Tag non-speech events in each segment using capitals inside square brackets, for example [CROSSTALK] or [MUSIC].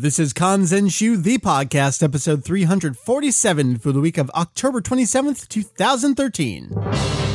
This is Kanzenshuu, the podcast, episode 347 for the week of October 27th, 2013.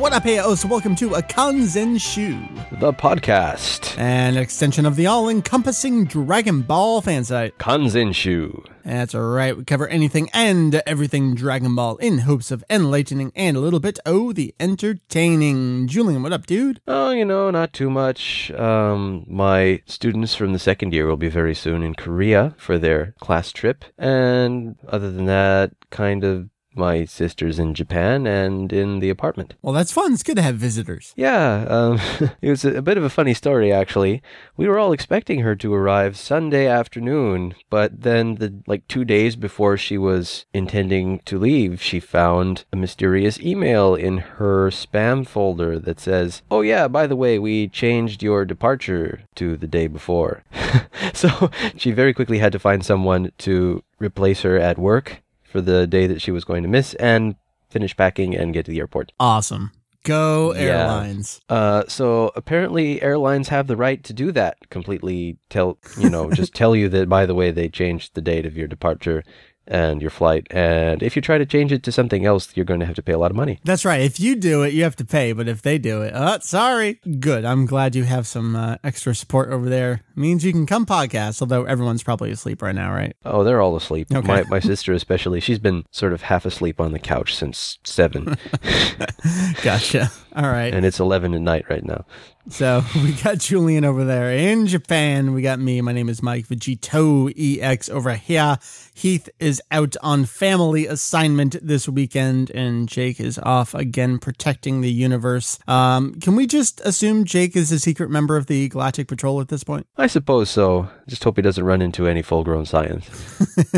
What up, hey, so welcome to a Kanzenshuu, the podcast, an extension of the all-encompassing Dragon Ball fan site. Kanzen Kanzenshuu. That's right, we cover anything and everything Dragon Ball in hopes of enlightening and a little bit, oh, the entertaining. Julian, what up, dude? Oh, you know, not too much. Um, my students from the second year will be very soon in Korea for their class trip, and other than that, kind of my sister's in Japan and in the apartment. Well, that's fun. It's good to have visitors. Yeah, um, [LAUGHS] it was a, bit of a funny story actually. We were all expecting her to arrive Sunday afternoon, but then the like 2 days before she was intending to leave, she found a mysterious email in her spam folder that says, "Oh yeah, by the way, we changed your departure to the day before." [LAUGHS] so, [LAUGHS] she very quickly had to find someone to replace her at work for the day that she was going to miss and finish packing and get to the airport. Awesome. Go airlines. Yeah. Uh, so apparently airlines have the right to do that. Completely tell you know just [LAUGHS] tell you that by the way they changed the date of your departure and your flight. And if you try to change it to something else, you're going to have to pay a lot of money. That's right. If you do it, you have to pay. But if they do it, oh, sorry. Good. I'm glad you have some uh, extra support over there. It means you can come podcast, although everyone's probably asleep right now, right? Oh, they're all asleep. Okay. My, my sister, especially, she's been sort of half asleep on the couch since seven. [LAUGHS] gotcha. All right. And it's 11 at night right now. So [LAUGHS] we got Julian over there in Japan. We got me. My name is Mike Vegito EX over here. Heath is out on family assignment this weekend, and Jake is off again protecting the universe. Um, can we just assume Jake is a secret member of the Galactic Patrol at this point? I suppose so. Just hope he doesn't run into any full grown Saiyans.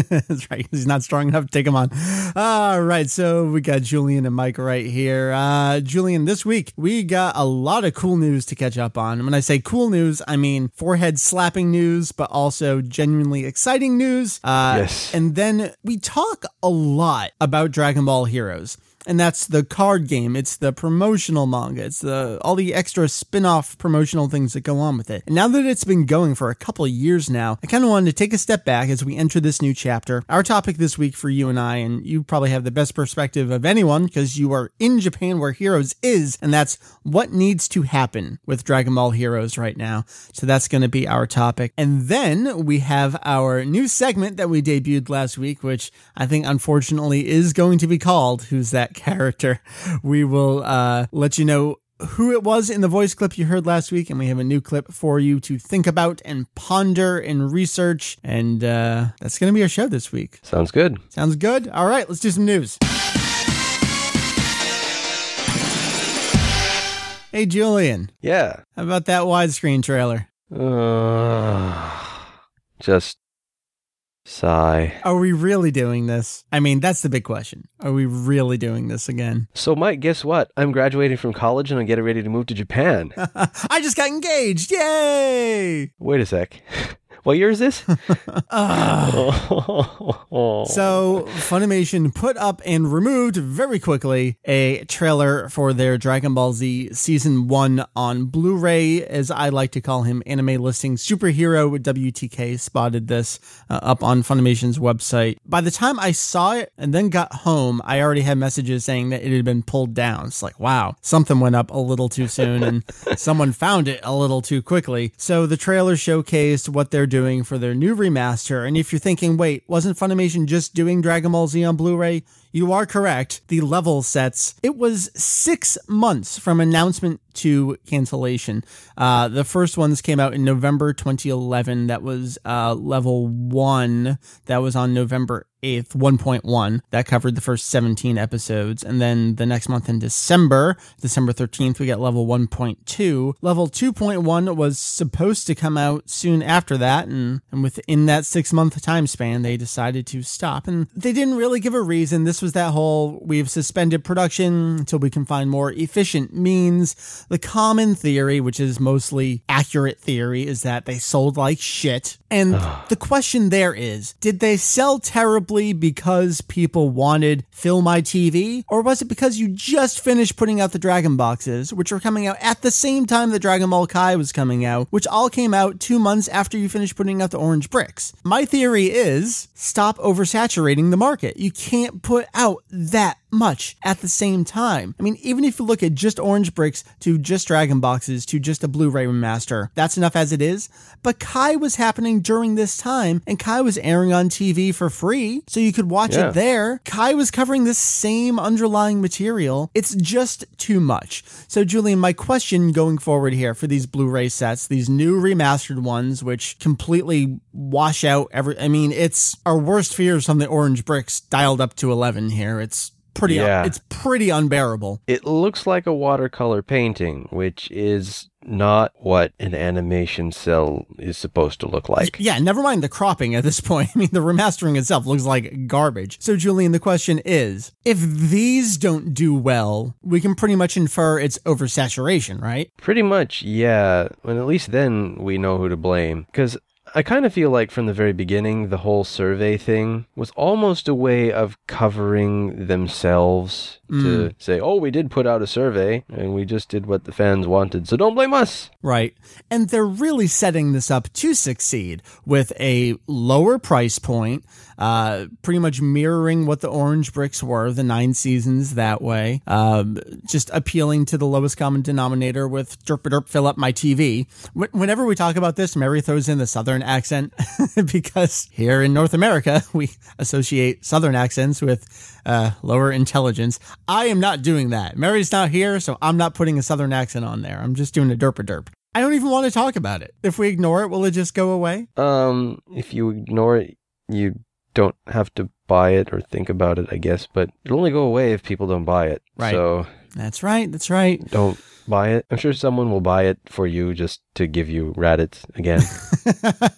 [LAUGHS] That's right. He's not strong enough to take him on. All right. So we got Julian and Mike right here. Uh, Julian, this week we got a lot of cool news to catch up on. And when I say cool news, I mean forehead slapping news, but also genuinely exciting news. Uh, yes. And then we talk a lot about Dragon Ball Heroes and that's the card game. It's the promotional manga. It's the all the extra spin-off promotional things that go on with it. And now that it's been going for a couple years now, I kind of wanted to take a step back as we enter this new chapter. Our topic this week for you and I, and you probably have the best perspective of anyone because you are in Japan where Heroes is, and that's what needs to happen with Dragon Ball Heroes right now. So that's going to be our topic. And then we have our new segment that we debuted last week, which I think unfortunately is going to be called Who's That [LAUGHS] character. We will uh, let you know who it was in the voice clip you heard last week, and we have a new clip for you to think about and ponder and research. And uh, that's going to be our show this week. Sounds good. Sounds good. All right, let's do some news. Hey, Julian. Yeah. How about that widescreen trailer? Uh, just Sigh. Are we really doing this? I mean, that's the big question. Are we really doing this again? So, Mike, guess what? I'm graduating from college and I'm getting ready to move to Japan. [LAUGHS] I just got engaged. Yay! Wait a sec. [LAUGHS] What year is this? uh, [LAUGHS] [LAUGHS] so, Funimation put up and removed very quickly a trailer for their Dragon Ball Z Season 1 on Blu ray, as I like to call him, anime listing superhero WTK spotted this uh, up on Funimation's website. By the time I saw it and then got home, I already had messages saying that it had been pulled down. It's like, wow, something went up a little too soon and [LAUGHS] someone found it a little too quickly. So, the trailer showcased what they're doing for their new remaster. And if you're thinking, wait, wasn't Funimation just doing Dragon Ball Z on Blu ray? You are correct. The level sets, it was six months from announcement to cancellation. Uh, the first ones came out in November 2011. That was uh, level one. That was on November 8th, 1.1. That covered the first 17 episodes. And then the next month in December, December 13th, we got level 1.2. Level 2.1 was supposed to come out soon after that. And, and within that six month time span, they decided to stop. And they didn't really give a reason. This was that whole we've suspended production until we can find more efficient means. The common theory, which is mostly accurate theory, is that they sold like shit. And the question there is did they sell terribly because people wanted Fill My TV? Or was it because you just finished putting out the Dragon Boxes, which were coming out at the same time the Dragon Ball Kai was coming out, which all came out two months after you finished putting out the Orange Bricks? My theory is stop oversaturating the market. You can't put out that much at the same time. I mean, even if you look at just Orange Bricks to just Dragon Boxes to just a Blu ray remaster, that's enough as it is. But Kai was happening during this time, and Kai was airing on TV for free, so you could watch Yeah. it there. Kai was covering the same underlying material. It's just too much. So, Julian, my question going forward here for these Blu ray sets, these new remastered ones, which completely wash out every. I mean, it's our worst fears from the Orange Bricks dialed up to 11 here. It's pretty Yeah. it's pretty unbearable. It looks like a watercolor painting, which is not what an animation cell is supposed to look like. Yeah, never mind the cropping at this point. [LAUGHS] I mean, the remastering itself looks like garbage. So, Julian, the question is if these don't do well, we can pretty much infer it's oversaturation, right? Pretty much, yeah. And at least then we know who to blame. Because I kind of feel like from the very beginning, the whole survey thing was almost a way of covering themselves to mm. say, oh, we did put out a survey and we just did what the fans wanted, so don't blame us. Right. And they're really setting this up to succeed with a lower price point, uh, pretty much mirroring what the Orange Bricks were, the nine seasons that way, um, just appealing to the lowest common denominator with derp derp fill up my TV. Wh- Whenever we talk about this, Mary throws in the Southern accent [LAUGHS] because here in North America, [LAUGHS] we associate Southern accents with uh, lower intelligence. I am not doing that. Mary's not here, so I'm not putting a Southern accent on there. I'm just doing a derp derp. I don't even want to talk about it. If we ignore it, will it just go away? Um, if you ignore it, you don't have to buy it or think about it, I guess, but it'll only go away if people don't buy it. Right. So That's right. That's right. don't buy it. I'm sure someone will buy it for you just to give you Raditz again. [LAUGHS]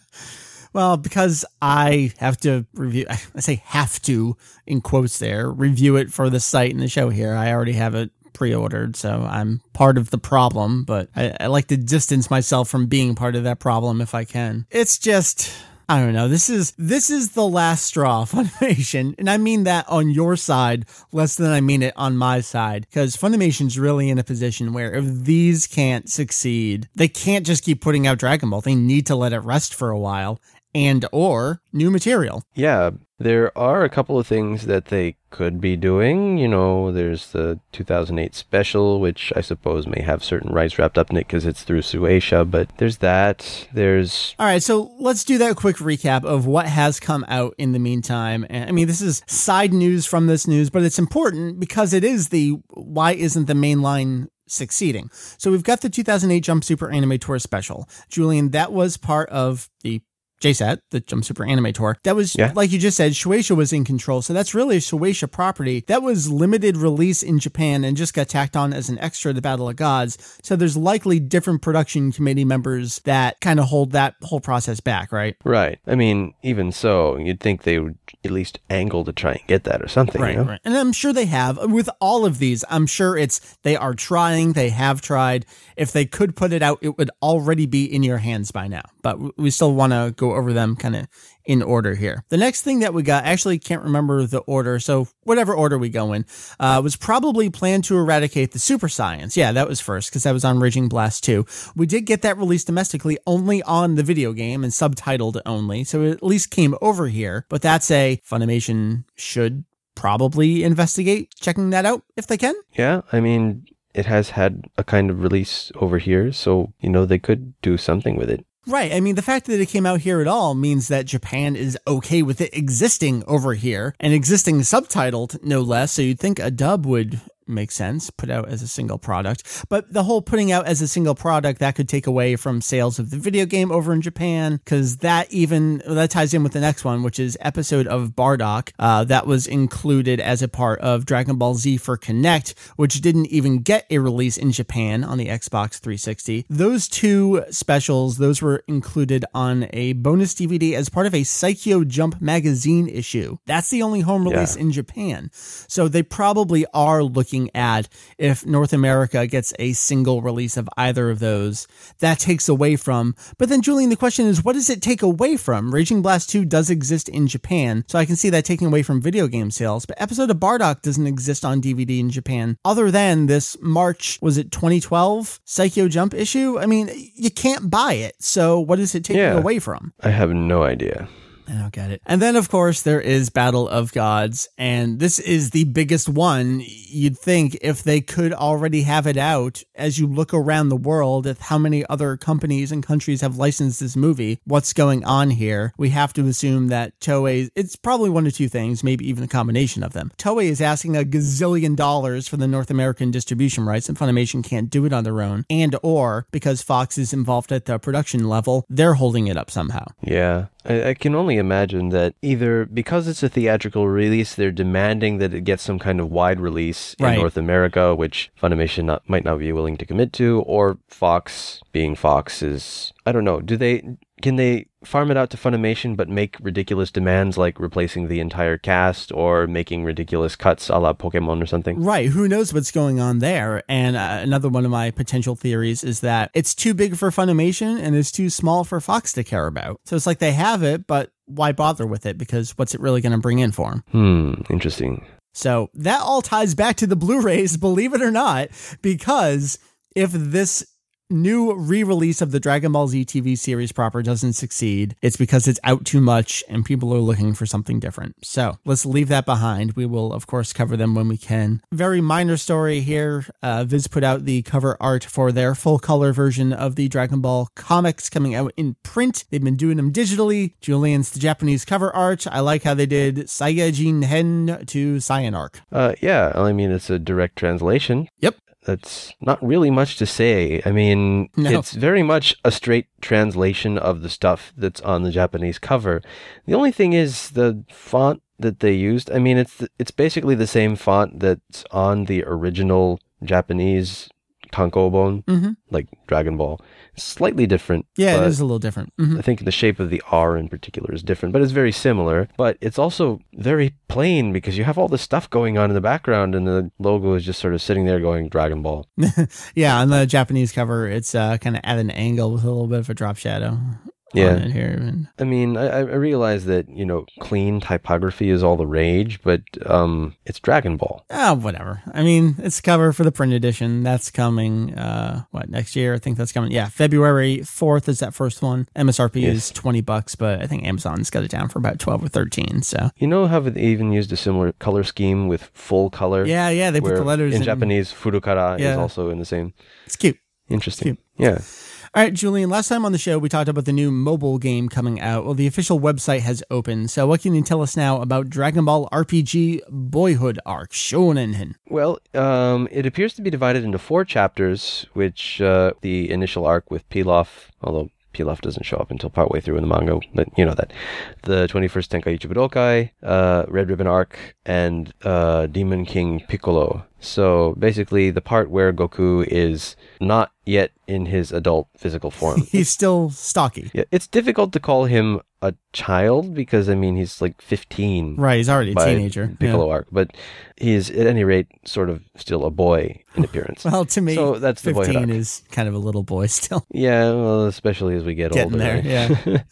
Well, because I have to review, I say have to in quotes there, review it for the site and the show here. I already have it pre-ordered, so I'm part of the problem, but I, I like to distance myself from being part of that problem if I can. It's just, I don't know. This is this is the last straw, [LAUGHS] Funimation, and I mean that on your side less than I mean it on my side. Because Funimation's really in a position where if these can't succeed, they can't just keep putting out Dragon Ball. They need to let it rest for a while, and or new material. yeah, there are a couple of things that they could be doing. You know, there's the 2008 special, which I suppose may have certain rights wrapped up in it because it's through Shueisha, but there's that. There's All right, so let's do that quick recap of what has come out in the meantime. And I mean, this is side news from this news, but it's important because it is the why isn't the main line succeeding? So we've got the 2008 Jump Super Anime Tour special. Julian, that was part of the JSAT, the Jump Super Anime Tour. That was, Yeah. like you just said, Shueisha was in control. So that's really a Shueisha property. That was limited release in Japan and just got tacked on as an extra to Battle of Gods. So there's likely different production committee members that kind of hold that whole process back, right? right. I mean, even so, you'd think they would at least angle to try and get that or something. you know? right. And I'm sure they have. With all of these, I'm sure it's they are trying, they have tried. If they could put it out, it would already be in your hands by now. But we still want to go over them kind of in order here. The next thing that we got, actually can't remember the order, so whatever order we go in, uh, was probably planned to eradicate the super Saiyans. Yeah, that was first because that was on Raging Blast 2. We did get that released domestically only on the video game and subtitled only, so it at least came over here. But that's a Funimation should probably investigate checking that out if they can. Yeah, I mean, it has had a kind of release over here, so, you know, they could do something with it. Right. I mean, the fact that it came out here at all means that Japan is okay with it existing over here and existing subtitled, no less. So you'd think a dub would makes sense. Put out as a single product. But the whole putting out as a single product, that could take away from sales of the video game over in Japan, because that even, that ties in with the next one, which is episode of Bardock. Uh, that was included as a part of Dragon Ball Z for Kinect which didn't even get a release in Japan on the Xbox 360. Those two specials, those were included on a bonus DVD as part of a Saikyo Jump magazine issue. That's the only home release Yeah. in Japan. So they probably are looking at if North America gets a single release of either of those, that takes away from. But then, Julian, the question is, what does it take away from? Raging Blast 2 does exist in Japan, so I can see that taking away from video game sales. But episode of Bardock doesn't exist on DVD in Japan, other than this March, was it 2012 Saikyo Jump issue? I mean, you can't buy it. So what is it taking Yeah. away from? I have no idea. I don't get it. And then, of course, there is Battle of Gods, and this is the biggest one. You'd think if they could already have it out, as you look around the world at how many other companies and countries have licensed this movie, what's going on here? We have to assume that Toei, it's probably one of two things, maybe even a combination of them. Toei is asking a gazillion dollars for the North American distribution rights, and Funimation can't do it on their own, and or because Fox is involved at the production level, they're holding it up somehow. Yeah. I, I can only imagine that either because it's a theatrical release, they're demanding that it gets some kind of wide release in Right. North America, which Funimation not, might not be willing to commit to, or Fox, being Fox, is I don't know. Do they can they farm it out to Funimation but make ridiculous demands like replacing the entire cast or making ridiculous cuts a la Pokemon or something? Right. Who knows what's going on there? And uh, another one of my potential theories is that it's too big for Funimation and it's too small for Fox to care about. So it's like they have it, but why bother with it? Because what's it really going to bring in for them? Hmm, interesting. So that all ties back to the Blu rays, [LAUGHS] believe it or not, because if this new re-release of the Dragon Ball Z TV series proper doesn't succeed, it's because it's out too much and people are looking for something different. So let's leave that behind. We will, of course, cover them when we can. Very minor story here. Uh, Viz put out the cover art for their full color version of the Dragon Ball comics coming out in print. They've been doing them digitally. Julian's the Japanese cover art. I like how they did Saiyajin Hen to Saiyan Arc. Uh, yeah, I mean it's a direct translation. Yep. That's not really much to say. I mean, No. it's very much a straight translation of the stuff that's on the Japanese cover. The only thing is the font that they used. I mean, it's it's basically the same font that's on the original Japanese tankobon, Mm-hmm. like Dragon Ball. Slightly different. Yeah, it is a little different. Mhm. I think the shape of the R in particular is different, but it's very similar. But it's also very plain because you have all this stuff going on in the background, and the logo is just sort of sitting there going Dragon Ball. [LAUGHS] yeah, on the Japanese cover, it's uh, kind of at an angle with a little bit of a drop shadow. Yeah. here. And I mean, I, I realize that you know clean typography is all the rage, but um, it's Dragon Ball. ah, whatever. I mean, it's cover for the print edition. That's coming. Uh, what next year? I think that's coming. Yeah, February fourth is that first one. MSRP is twenty bucks, but I think Amazon's got it down for about twelve or thirteen. So You know how they even used a similar color scheme with full color? yeah, yeah, they put the letters in, in. Japanese. Furukara is also in the same. It's cute. Interesting. Yeah. All right, Julian, last time on the show, we talked about the new mobile game coming out. Well, the official website has opened. So, what can you tell us now about Dragon Ball RPG Boyhood Arc Shonen? Well, um, it appears to be divided into four chapters, which uh, the initial arc with Pilaf, although Pilaf doesn't show up until partway through in the manga, but you know that. The 21st Tenkaichi Budokai, uh, Red Ribbon Arc, and uh, Demon King Piccolo. So basically, the part where Goku is not yet in his adult physical form. [LAUGHS] He's still stocky. yeah, it's difficult to call him a child because, I mean, he's like 15 Right, he's already a teenager. Piccolo Yeah. arc, but he's at any rate sort of still a boy in appearance. [LAUGHS] Well, to me, So that's 15 arc. is kind of a little boy still. [LAUGHS] yeah, well, especially as we get Getting older. there, right?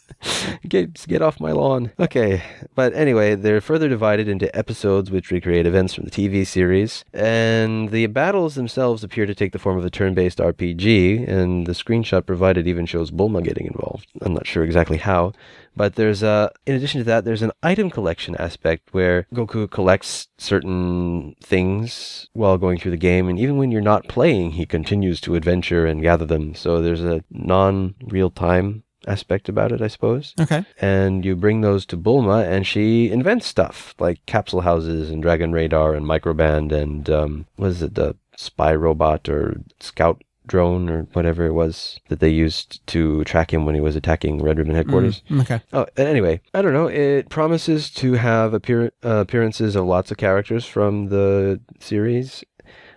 get get off my lawn. Okay, but anyway, they're further divided into episodes which recreate events from the TV series, and the battles themselves appear to take the form of a turn-based RPG. And the screenshot provided even shows Bulma getting involved. I'm not sure exactly how. But there's a, in addition to that, there's an item collection aspect where Goku collects certain things while going through the game, and even when you're not playing, he continues to adventure and gather them. So there's a non-real time aspect about it, I suppose. Okay. And you bring those to Bulma, and she invents stuff like capsule houses and dragon radar and microband and um, what is it, the spy robot or scout drone or whatever it was that they used to track him when he was attacking Red Ribbon headquarters. Mm, okay. Oh, anyway, I don't know. It promises to have appear- uh, appearances of lots of characters from the series,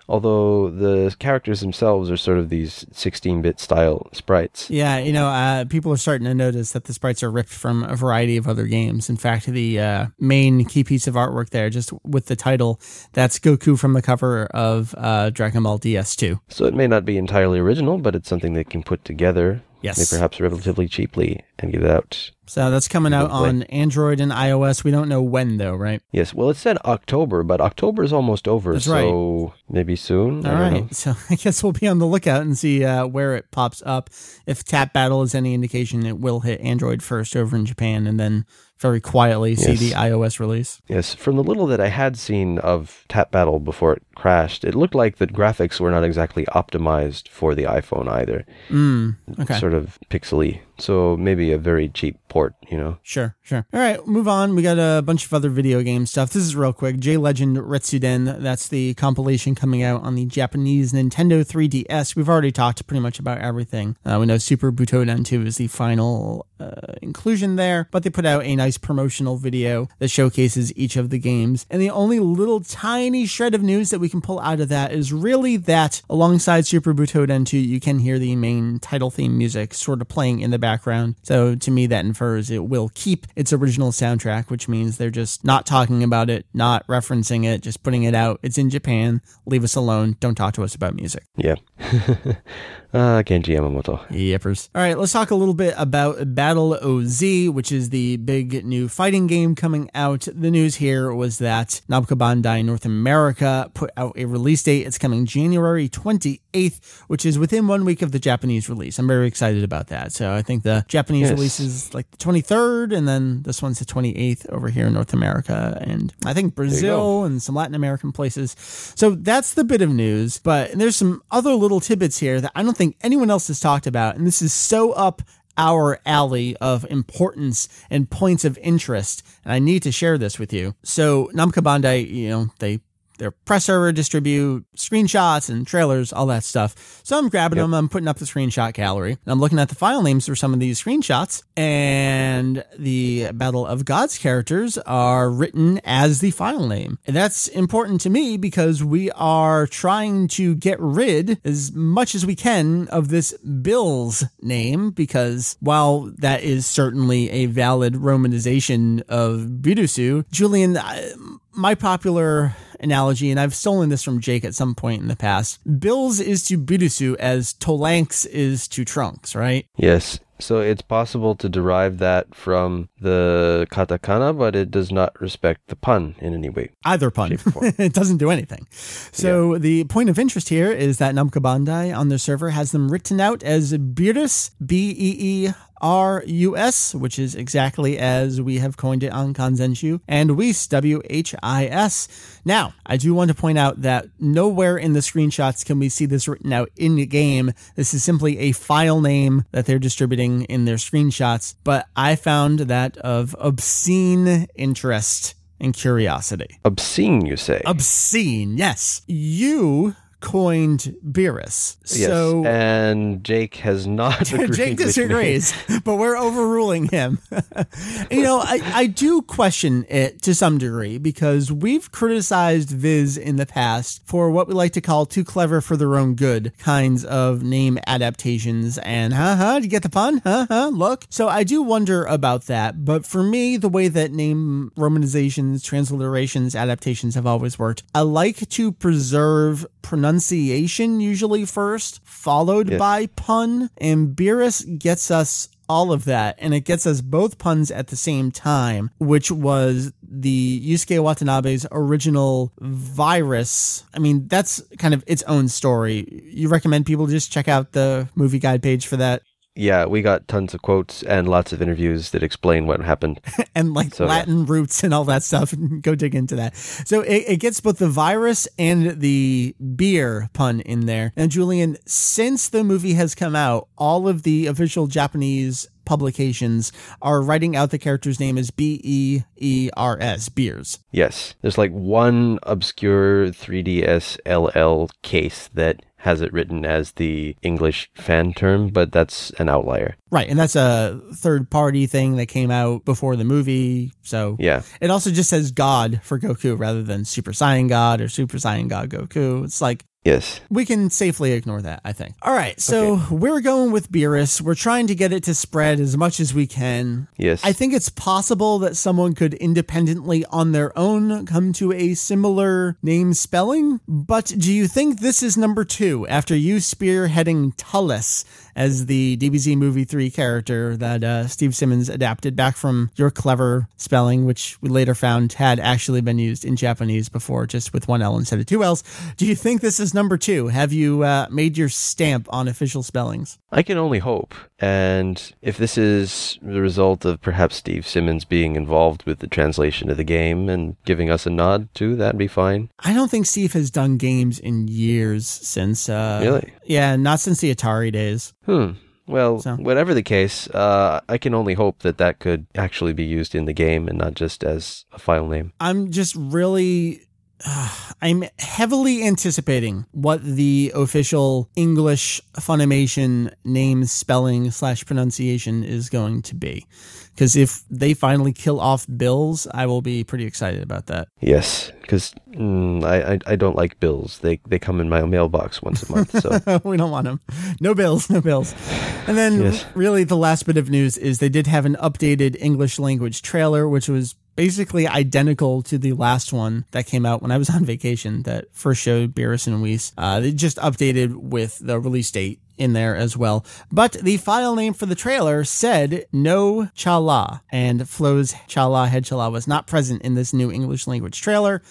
although the characters themselves are sort of these 16-bit style sprites. Yeah, you know, uh, people are starting to notice that the sprites are ripped from a variety of other games. In fact, the uh, main key piece of artwork there, just with the title, that's Goku from the cover of uh, Dragon Ball DS2. So it may not be entirely original, but it's something they can put together, Yes. maybe perhaps relatively cheaply, and get it out. So that's coming out on Android and iOS. We don't know when though, right? Yes, well, it said October, but October is almost over, That's so maybe soon. I All right. know. So [LAUGHS] I guess we'll be on the lookout and see uh, where it pops up. If Tap Battle is any indication, it will hit Android first over in Japan and then very quietly see Yes. the iOS release. Yes, from the little that I had seen of Tap Battle before it crashed, it looked like the graphics were not exactly optimized for the iPhone either. Mm, okay. Sort of pixely. So maybe a very cheap port, you know. Sure, sure. All right, move on. We got a bunch of other video game stuff. This is real quick. J Legend Retsuden, that's the compilation coming out on the Japanese Nintendo 3DS. We've already talked pretty much about everything. Uh, we know Super Butoden 2 is the final uh, inclusion there, but they put out a nice promotional video that showcases each of the games. And the only little tiny shred of news that we can pull out of that is really that alongside Super Butoden 2, you can hear the main title theme music sort of playing in the background. So to me, that infers it will keep its original soundtrack, which means they're just not talking about it, not referencing it, just putting it out. It's in Japan. Leave us alone. Don't talk to us about music. Yeah. [LAUGHS] uh, Kenji Yamamoto. Yippers. All right, let's talk a little bit about Battle OZ, which is the big new fighting game coming out. The news here was that Namco Bandai North America put out a release date. It's coming January 28th, which is within one week of the Japanese release. I'm very excited about that. So I think the Japanese Yes. release is like the 23rd, and then this one's the 28th over here in North America, and I think Brazil and some Latin American places. So that's the bit of news. But there's some other little tidbits here that I don't think anyone else has talked about, and this is so up our alley of importance and points of interest, and I need to share this with you. So Namco Bandai, you know, they their press server distribute screenshots and trailers, all that stuff. So I'm grabbing them, I'm putting up the screenshot gallery, and I'm looking at the file names for some of these screenshots, and the Battle of Gods characters are written as the file name. And that's important to me because we are trying to get rid as much as we can of this Bill's name, because while that is certainly a valid romanization of Birusu, Julian, I- my popular analogy, and I've stolen this from Jake at some point in the past. Bills is to Birusu as Tolanx is to Trunks, right? Yes. So it's possible to derive that from the katakana, but it does not respect the pun in any way. Either pun. Shape or form. [LAUGHS] it doesn't do anything. So the point of interest here is that Namco Bandai on their server has them written out as Beerus, B E E R U S, which is exactly as we have coined it on Kanzenshuu, and Whis, W H I S. Now, I do want to point out that nowhere in the screenshots can we see this written out in the game. This is simply a file name that they're distributing in their screenshots, but I found that of obscene interest and curiosity. Obscene, you say? Obscene, yes. You coined Beerus. yes. So and Jake has not [LAUGHS] Jake disagrees, but we're overruling him. [LAUGHS] you know, I, I do question it to some degree because we've criticized Viz in the past for what we like to call too clever for their own good kinds of name adaptations. And, huh, huh, did you get the pun? Huh, huh, look. So I do wonder about that. But for me, the way that name romanizations, transliterations, adaptations have always worked, I like to preserve pronunciation usually first, followed Yes. by pun. And Beerus gets us all of that, and it gets us both puns at the same time, which was the Yusuke Watanabe's original virus. I mean, that's kind of its own story. You recommend people just check out the movie guide page for that? Yeah, we got tons of quotes and lots of interviews that explain what happened. [LAUGHS] and like So, yeah. Latin roots and all that stuff. [LAUGHS] Go dig into that. So it, it gets both the virus and the beer pun in there. And Julian, since the movie has come out, all of the official Japanese publications are writing out the character's name as B E E R S, Beers. Yes. There's like one obscure 3DS LL case that has it written as the English fan term, but that's an outlier. Right, and that's a third party thing that came out before the movie. So Yeah. it also just says God for Goku rather than Super Saiyan God or Super Saiyan God Goku. It's like Yes. we can safely ignore that, I think. All right, so we're going with Beerus. We're trying to get it to spread as much as we can. Yes. I think it's possible that someone could independently on their own come to a similar name spelling. But do you think this is number two after you spearheading Tullus as the DBZ Movie 3 character that uh, Steve Simmons adapted back from your clever spelling, which we later found had actually been used in Japanese before, just with one L instead of two L's? Do you think this is number two? Have you uh, made your stamp on official spellings? I can only hope. And if this is the result of perhaps Steve Simmons being involved with the translation of the game and giving us a nod too, that'd be fine. I don't think Steve has done games in years since. Uh, Really? Yeah, not since the Atari days. Hmm. Well, So- whatever the case, uh, I can only hope that that could actually be used in the game and not just as a file name. I'm just really. [SIGHS] I'm heavily anticipating what the official English Funimation name spelling slash pronunciation is going to be. Because if they finally kill off Bills, I will be pretty excited about that. Yes, because mm, I, I I don't like bills. They they come in my mailbox once a month. So [LAUGHS] we don't want them. No bills, no bills. And then, Yes. really, the last bit of news is they did have an updated English language trailer, which was basically identical to the last one that came out when I was on vacation that first showed Beerus and Whis. Uh, they just updated with the release date in there as well. But the file name for the trailer said No Chala, and FLOW's Chala Head Chala was not present in this new English language trailer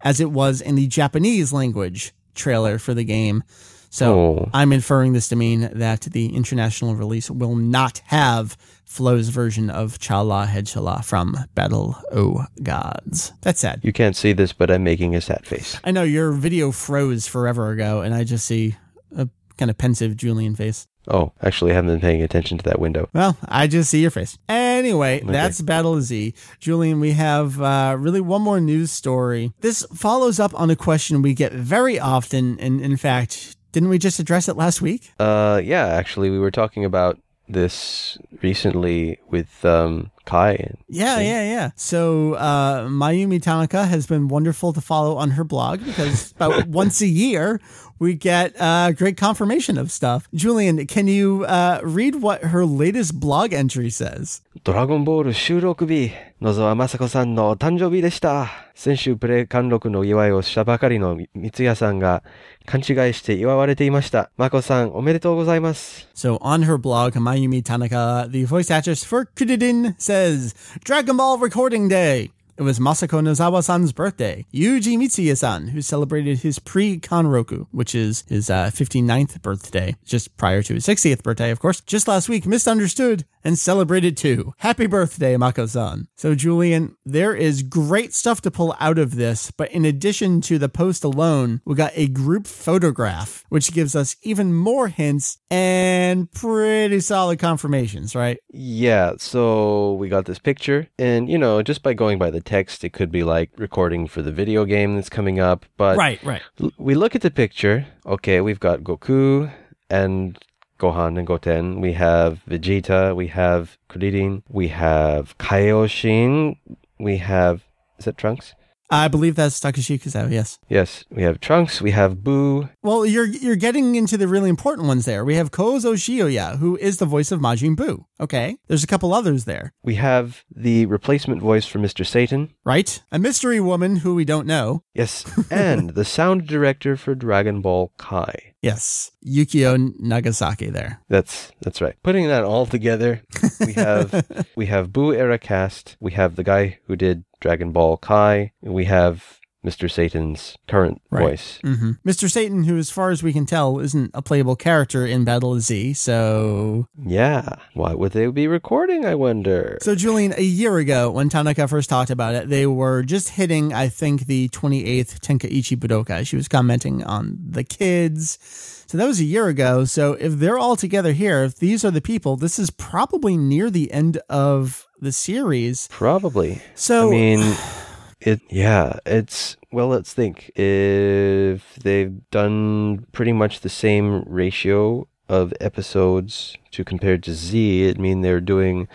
as it was in the Japanese language trailer for the game. So Oh. I'm inferring this to mean that the international release will not have FLOW's version of Chala Head Chala from Battle O Gods. That's sad. you can't see this, but I'm making a sad face. I know your video froze forever ago, and I just see a kind of pensive Julian face. Oh, actually, I haven't been paying attention to that window. Well, I just see your face. Anyway, that's Battle Z. Julian, we have uh, really one more news story. This follows up on a question we get very often, and in fact, didn't we just address it last week? Uh, yeah, actually, we were talking about this recently with um Kai. And, Yeah, yeah, yeah. So uh, Mayumi Tanaka has been wonderful to follow on her blog because about [LAUGHS] once a year we get uh, great confirmation of stuff. Julian, can you uh, read what her latest blog entry says? ドラゴンボール収録日、野沢雅子さんの誕生日でした。先週プレイ貫禄の祝いをしたばかりの三谷さんが勘違いして祝われていました。まこさん、おめでとうございます。So on her blog, Mayumi Tanaka, the voice actress for Kuririn, says, Dragon Ball Recording Day! It was Masako Nozawa-san's birthday. Yuji Mitsuya-san, who celebrated his pre-Kanreki, which is his uh, 59th birthday, just prior to his 60th birthday, of course, just last week, misunderstood and celebrated too. Happy birthday, Mako-san. So, Julian, there is great stuff to pull out of this, but in addition to the post alone, we got a group photograph, which gives us even more hints and pretty solid confirmations, right? Yeah, so we got this picture, and you know, just by going by the text, it could be like recording for the video game that's coming up. But right, right. l- we look at the picture. Okay, we've got Goku and Gohan and Goten. We have Vegeta. We have Kuririn. We have Kaioshin. We have is that Trunks? I believe that's Takeshi Kusao, yes. Yes, we have Trunks. We have Boo. Well, you're you're getting into the really important ones there. We have Kozo Shioya, who is the voice of Majin Buu. Okay. There's a couple others there, We have the replacement voice for Mr. Satan. right? A mystery woman who we don't know. Yes, and the sound [LAUGHS] director for Dragon Ball Kai. Yes. Yukio Nagasaki there. That's that's right. Putting that all together, we have [LAUGHS] we have Boo era cast. We have the guy who did Dragon Ball Kai. We have Mr. Satan's current Right. voice. hmm Mr. Satan, who, as far as we can tell, isn't a playable character in Battle of Z. So, Yeah. What would they be recording, I wonder? so Julian, a year ago when Tanaka first talked about it, they were just hitting, I think, the 28th Tenkaichi Budokai. She was commenting on the kids. So that was a year ago. So if they're all together here, if these are the people, this is probably near the end of the series. Probably. So I mean, [SIGHS] [SIGHS] it. Yeah, it's well. Let's think. If they've done pretty much the same ratio of episodes to compared to Z, it mean they're doing.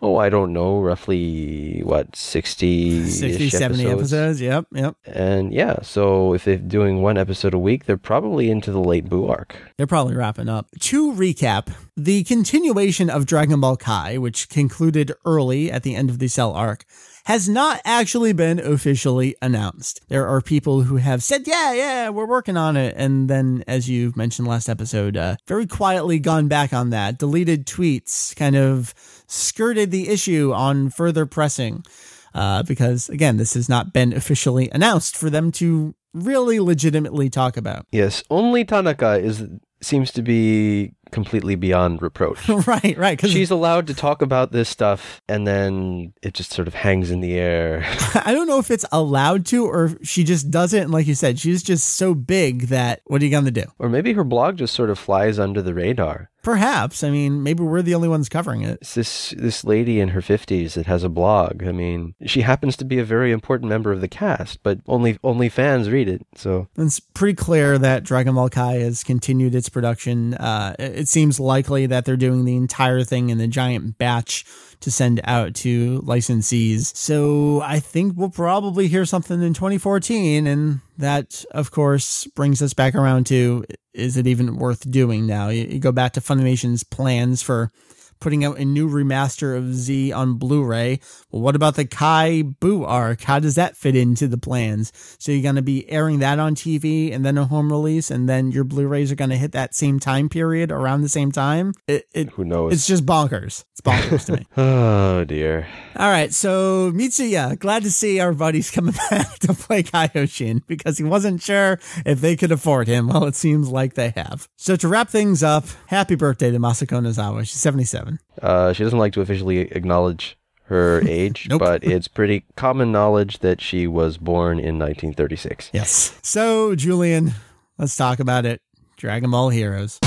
Oh, I don't know, roughly what 60 60, 70 episodes. Yep. Yep. And yeah, so if they're doing one episode a week, they're probably into the late Boo arc. They're probably wrapping up. To recap, the continuation of Dragon Ball Kai, which concluded early at the end of the Cell arc, has not actually been officially announced. There are people who have said, yeah, yeah, we're working on it. And then, as you mentioned last episode, uh, very quietly gone back on that, deleted tweets, kind of skirted the issue on further pressing. Uh, because again, this has not been officially announced for them to really legitimately talk about. Yes, only Tanaka is seems to be completely beyond reproach. [LAUGHS] right, right. Because She's allowed to talk about this stuff and then it just sort of hangs in the air. [LAUGHS] I don't know if it's allowed to or if she just does it. And like you said, she's just so big that what are you going to do? or maybe her blog just sort of flies under the radar. Perhaps. I mean, maybe we're the only ones covering it. It's this this lady in her 50s that has a blog. I mean, she happens to be a very important member of the cast, but only only fans read it. So, It's pretty clear that Dragon Ball Kai has continued its production. Uh, it it seems likely that they're doing the entire thing in a giant batch to send out to licensees. So I think we'll probably hear something in 2014. And that, of course, brings us back around to is it even worth doing now? You, go back to Funimation's plans for putting out a new remaster of Z on Blu-ray. Well, what about the Kai Boo arc? How does that fit into the plans? So you're going to be airing that on TV and then a home release, and then your Blu-rays are going to hit that same time period around the same time. It, it who knows? it's just bonkers. It's bonkers to me. [LAUGHS] oh dear. All right, so Mitsuya, glad to see our buddies coming [LAUGHS] back to play Kaioshin because he wasn't sure if they could afford him. Well, it seems like they have. So to wrap things up, happy birthday to Masako Nozawa. She's 77. Uh, she doesn't like to officially acknowledge her [LAUGHS] age, Nope. but it's pretty common knowledge that she was born in 1936. Yes. So, Julian, let's talk about it. Dragon Ball Heroes.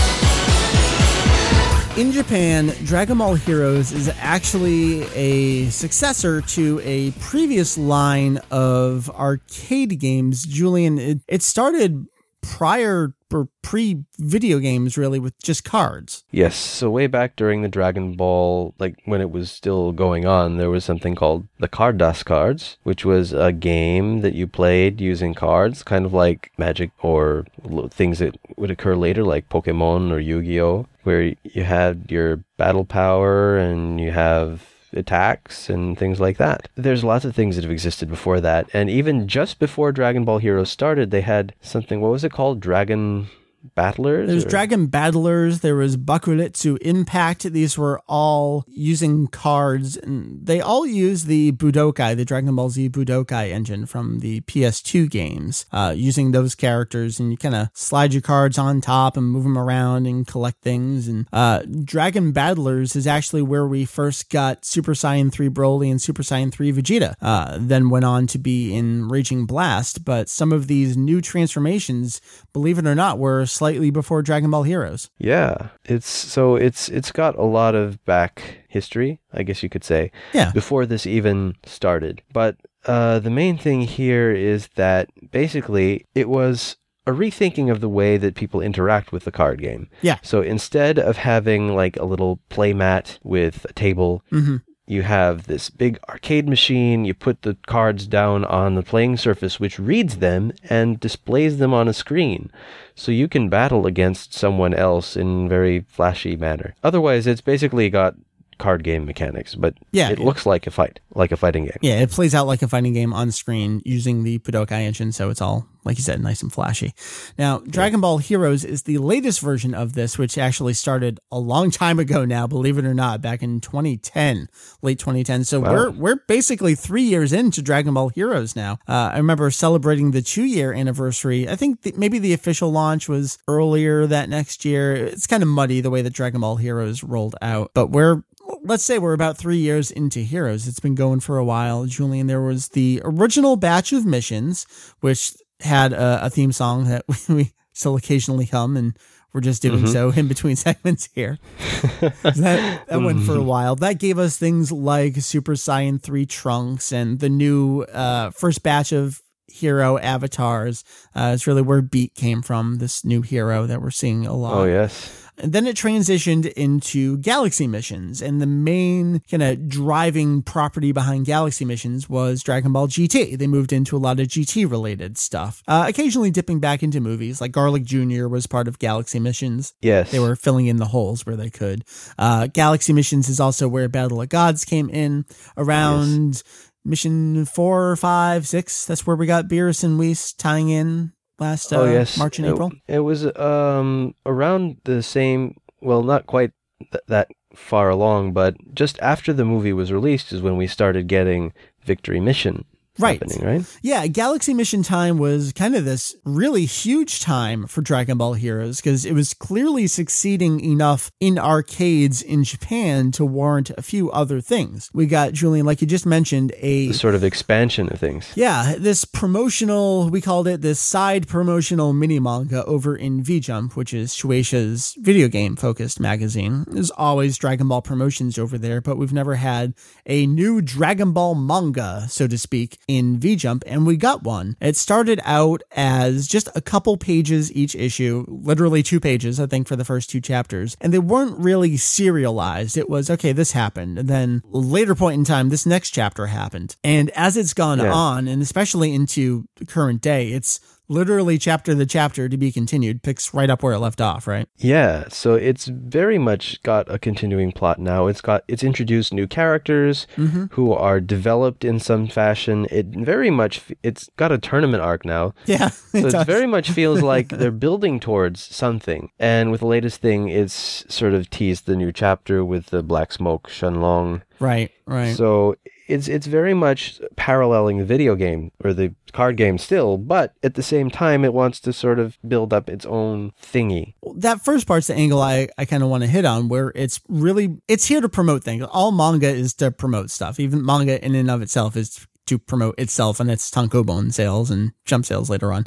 In Japan, Dragon Ball Heroes is actually a successor to a previous line of arcade games. Julian, it, it started prior or pre video games, really, with just cards. Yes, so way back during the Dragon Ball, like when it was still going on, there was something called the Card Carddass cards, which was a game that you played using cards, kind of like Magic or things that would occur later, like Pokemon or Yu Gi Oh!, where you had your battle power and you have attacks and things like that. There's lots of things that have existed before that, and even just before Dragon Ball Heroes started, they had something, what was it called? Dragon Battlers? There's or- Dragon Battlers, there was Bakuretsu Impact. These were all using cards, and they all use the Budokai, the Dragon Ball Z Budokai engine from the PS2 games, uh, using those characters, and you kind of slide your cards on top and move them around and collect things. And uh, Dragon Battlers is actually where we first got Super Saiyan 3 Broly and Super Saiyan 3 Vegeta, uh, then went on to be in Raging Blast. But some of these new transformations, believe it or not, were slightly before Dragon Ball Heroes. Yeah, it's so it's it's got a lot of back history, I guess you could say, Yeah. before this even started. But uh, the main thing here is that basically it was a rethinking of the way that people interact with the card game. Yeah. So instead of having like a little play mat with a table, hmm you have this big arcade machine. You put the cards down on the playing surface, which reads them and displays them on a screen. So you can battle against someone else in very flashy manner. Otherwise, it's basically got card game mechanics, but Yeah, it yeah. looks like a fight, like a fighting game. Yeah, it plays out like a fighting game on screen using the Budokai engine, so it's all, like you said, nice and flashy. Now, Dragon Ball Heroes is the latest version of this, which actually started a long time ago now, believe it or not, back in 2010, late 2010. So Wow. we're we're basically three years into Dragon Ball Heroes now. Uh, I remember celebrating the two year anniversary. I think the, maybe the official launch was earlier that next year. It's kind of muddy the way that Dragon Ball Heroes rolled out, but we're let's say we're about three years into Heroes. It's been going for a while. Julian, there was the original batch of missions, which had a, a theme song that [LAUGHS] we still occasionally hum, and we're just doing so in between [LAUGHS] segments here. [LAUGHS] that that went for a while. That gave us things like Super Saiyan 3 Trunks and the new uh, first batch of hero avatars. Uh, it's really where Beat came from, this new hero that we're seeing a lot. Oh yes. And then it transitioned into Galaxy missions. And the main kind of driving property behind Galaxy missions was Dragon Ball GT. They moved into a lot of GT related stuff, uh, occasionally dipping back into movies. Like Garlic Jr. was part of Galaxy missions. Yes. They were filling in the holes where they could. Uh, Galaxy missions is also where Battle of Gods came in around mission four, five, six. That's where we got Beerus and Whis tying in last uh, oh yes. March and It- April. It, was um around the same. Well, not quite th- that far along, but just after the movie was released is when we started getting Victory Mission Right. Right. Yeah, Galaxy Mission time was kind of this really huge time for Dragon Ball Heroes because it was clearly succeeding enough in arcades in Japan to warrant a few other things. We got, Julian, like you just mentioned, a. The sort of expansion of things. Yeah, this promotional, we called it this side promotional mini manga over in V Jump, which is Shueisha's video game focused magazine. There's always Dragon Ball promotions over there, but we've never had a new Dragon Ball manga, so to speak, in V Jump, and we got one. It started out as just a couple pages each issue, literally two pages, I think, for the first two chapters, and they weren't really serialized. It was, okay, this happened. And then later point in time, this next chapter happened. And as it's gone Yeah. on, and especially into the current day, it's literally chapter the chapter to be continued, picks right up where it left off, right? Yeah, so it's very much got a continuing plot now. It's got it's introduced new characters Mm-hmm. who are developed in some fashion. It very much it's got a tournament arc now. Yeah. [LAUGHS] it So it it very much feels [LAUGHS] like they're building towards something. And with the latest thing, it's sort of teased the new chapter with the Black Smoke Shenlong. right, right. So it's it's very much paralleling the video game or the card game still, but at the same time, it wants to sort of build up its own thingy. that first part's the angle I, I kind of want to hit on where it's really it's here to promote things. All manga is to promote stuff. Even manga in and of itself is to promote itself and its tankobon sales and jump sales later on.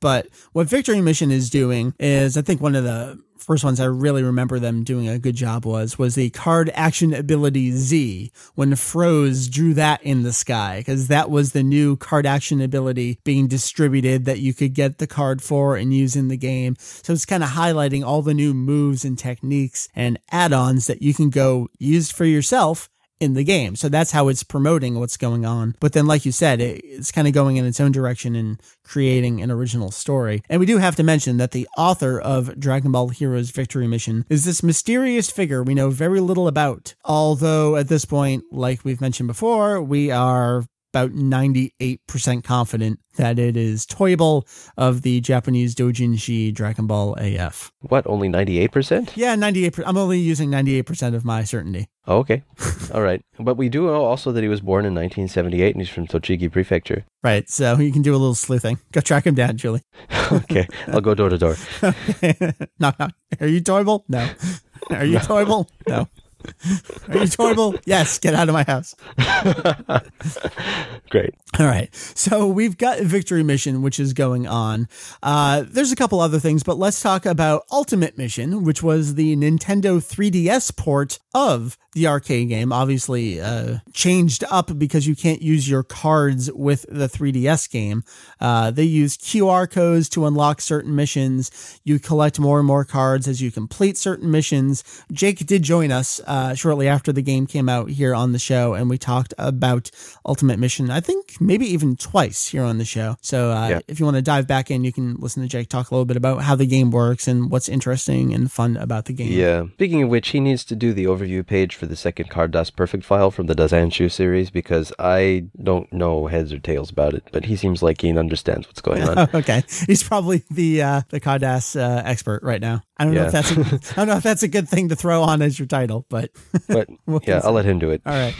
But what Victory Mission is doing is I think one of the first ones I really remember them doing a good job was was the card action ability Z when Froze drew that in the sky because that was the new card action ability being distributed that you could get the card for and use in the game. So it's kind of highlighting all the new moves and techniques and add-ons that you can go use for yourself in the game. So that's how it's promoting what's going on. But then, like you said, it, it's kind of going in its own direction and creating an original story. And we do have to mention that the author of Dragon Ball Heroes Victory Mission is this mysterious figure we know very little about. Although at this point, like we've mentioned before, we are about 98% confident that it is Toyble of the Japanese Dojinshi Dragon Ball AF. What, only 98%? Yeah, 98%. I'm only using 98% of my certainty. Oh, okay. [LAUGHS] All right. But we do know also that he was born in 1978 and he's from Tochigi Prefecture. Right. So you can do a little sleuthing. Go track him down, Julie. [LAUGHS] okay. I'll go door to door. [LAUGHS] knock, knock. Are you Toyble? No. Are you Toyble? No. Are you Toyble? Yes. Get out of my house. [LAUGHS] Great. All right. So we've got Victory Mission, which is going on. Uh, there's a couple other things, but let's talk about Ultimate Mission, which was the Nintendo 3DS port of the arcade game. Obviously, uh, changed up because you can't use your cards with the 3DS game. Uh, they use QR codes to unlock certain missions. You collect more and more cards as you complete certain missions. Jake did join us. Uh, shortly after the game came out here on the show, and we talked about Ultimate Mission. I think maybe even twice here on the show. So uh, Yeah. if you want to dive back in, you can listen to Jake talk a little bit about how the game works and what's interesting and fun about the game. Yeah. Speaking of which, he needs to do the overview page for the second Carddass Perfect file from the Daizenshuu series because I don't know heads or tails about it, but he seems like he understands what's going on. [LAUGHS] okay, he's probably the uh, the Carddass uh, expert right now. I don't know if that's a, [LAUGHS] I don't know if that's a good thing to throw on as your title, but [LAUGHS] But yeah, I'll let him do it. all right.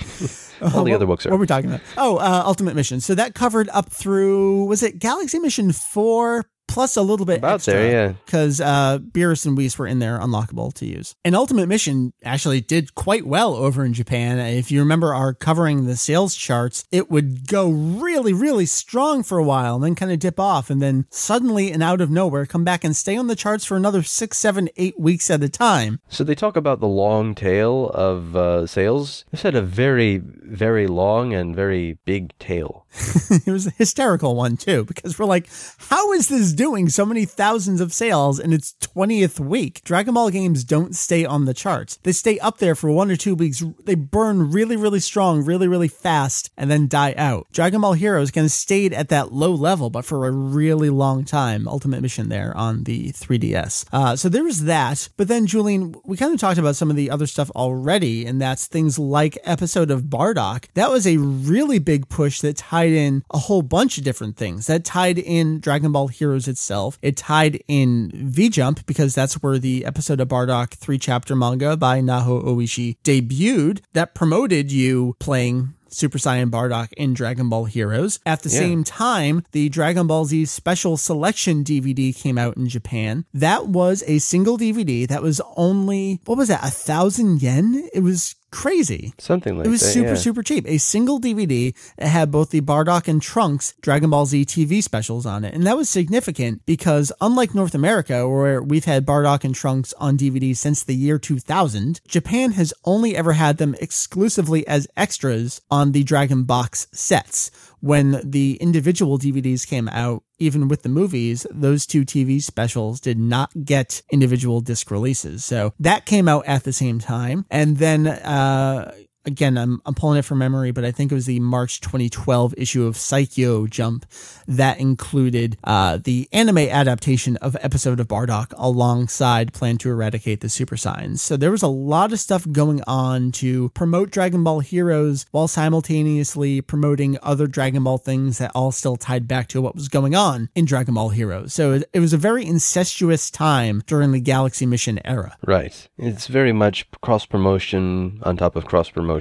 All the What- other books are. What are. we talking about? Oh, uh, Ultimate Mission. So that covered up through was it Galaxy Mission four plus a little bit About extra, there, yeah. Because uh, Beerus and Whis were in there, unlockable to use. And Ultimate Mission actually did quite well over in Japan. If you remember our covering the sales charts, it would go really, really strong for a while, and then kind of dip off, and then suddenly and out of nowhere come back and stay on the charts for another six, seven, eight weeks at a time. So they talk about the long tail of uh, sales. This had a very, very long and very big tail. [LAUGHS] it was a hysterical one too because we're like how is this doing so many thousands of sales in its 20th week? Dragon ball games don't stay on the charts. They stay up there for one or two weeks. They burn really really strong really really fast and then die out. Dragon ball heroes kind of stayed at that low level but for a really long time. Ultimate mission there on the 3ds uh, so there was that. But then julian we kind of talked about some of the other stuff already and that's things like episode of bardock. That was a really big push that tied in a whole bunch of different things that tied in dragon ball heroes itself it tied in v-jump because that's where the episode of bardock three chapter manga by naho oishi debuted that promoted you playing Super Saiyan Bardock in Dragon Ball Heroes. At the Yeah. same time, the Dragon Ball Z Special Selection DVD came out in Japan. That was a single DVD that was only, what was that, a thousand yen? It was crazy. Something like that. It was that. super, yeah. super cheap. A single DVD that had both the Bardock and Trunks Dragon Ball Z TV specials on it. And that was significant because, unlike North America, where we've had Bardock and Trunks on DVD since the year 2000, Japan has only ever had them exclusively as extras on the Dragon Box sets. When the individual DVDs came out, even with the movies, those two TV specials did not get individual disc releases. So that came out at the same time. And then, uh, again, I'm, I'm pulling it from memory, but I think it was the March 2012 issue of Saikyo Jump that included uh, the anime adaptation of episode of Bardock alongside Plan to Eradicate the Super Saiyans. So there was a lot of stuff going on to promote Dragon Ball Heroes while simultaneously promoting other Dragon Ball things that all still tied back to what was going on in Dragon Ball Heroes. So it, it was a very incestuous time during the Galaxy Mission era. Right. It's very much cross promotion on top of cross promotion.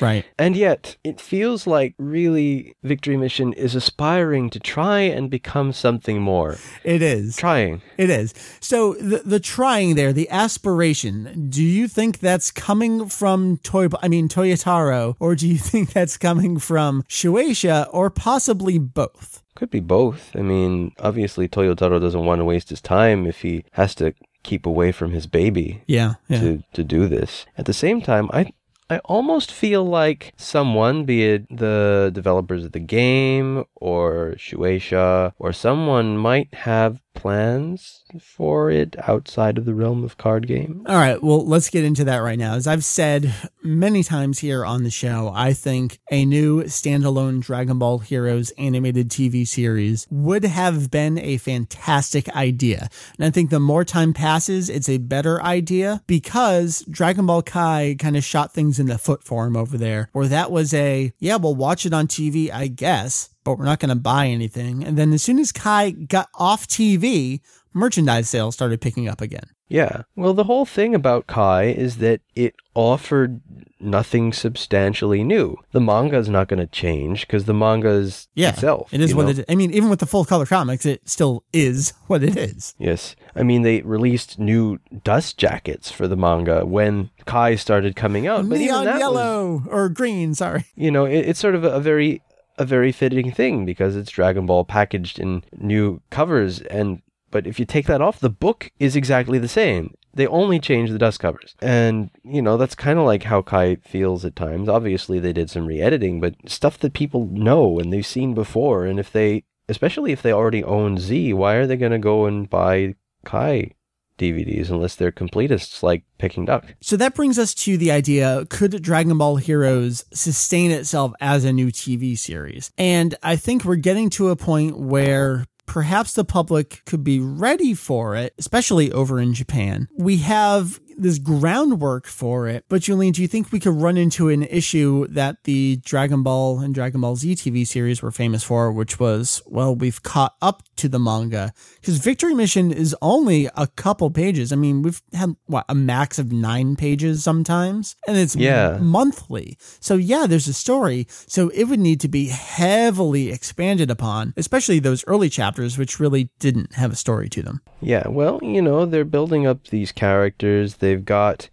Right. And yet, it feels like really Victory Mission is aspiring to try and become something more. It is. Trying. It is. So the the trying there, the aspiration. Do you think that's coming from Toy? I mean Toyotaro, or do you [LAUGHS] think that's coming from Shueisha, or possibly both? Could be both. I mean, obviously, Toyotaro doesn't want to waste his time if he has to keep away from his baby Yeah. Yeah. to, to do this. At the same time, I I almost feel like someone, be it the developers of the game or Shueisha, or someone might have plans for it outside of the realm of card game. All right, well, let's get into that right now. As I've said many times here on the show, I think a new standalone Dragon Ball Heroes animated TV series would have been a fantastic idea. And I think the more time passes, it's a better idea because Dragon Ball Kai kind of shot things in the foot for him over there, where that was a, yeah, we'll watch it on TV, I guess. But we're not going to buy anything. And then as soon as Kai got off TV, merchandise sales started picking up again. Yeah. Well, the whole thing about Kai is that it offered nothing substantially new. The manga is not going to change because the manga is Yeah, itself. It is what know? it is. I mean, even with the full color comics, it still is [LAUGHS] what it is. Yes. I mean, they released new dust jackets for the manga when Kai started coming out. But even Neon that was, yellow or green, sorry. you know, it, it's sort of a, a very a very fitting thing because it's Dragon Ball packaged in new covers and but if you take that off the book is exactly the same. They only change the dust covers. And you know, that's kind of like how Kai feels at times. Obviously they did some re-editing, but stuff that people know and they've seen before and if they especially if they already own Z, why are they going to go and buy Kai DVDs unless they're completists like Peking Duck. So that brings us to the idea could Dragon Ball Heroes sustain itself as a new TV series? And I think we're getting to a point where perhaps the public could be ready for it, especially over in Japan. We have this groundwork for it. But Julian, do you think we could run into an issue that the Dragon Ball and Dragon Ball Z TV series were famous for, which was, well, we've caught up to the manga? Because Victory Mission is only a couple pages. I mean, we've had, what, a max of nine pages sometimes? And it's yeah. monthly. So, yeah, there's a story. So it would need to be heavily expanded upon, especially those early chapters, which really didn't have a story to them. Yeah, well, you know, they're building up these characters they've got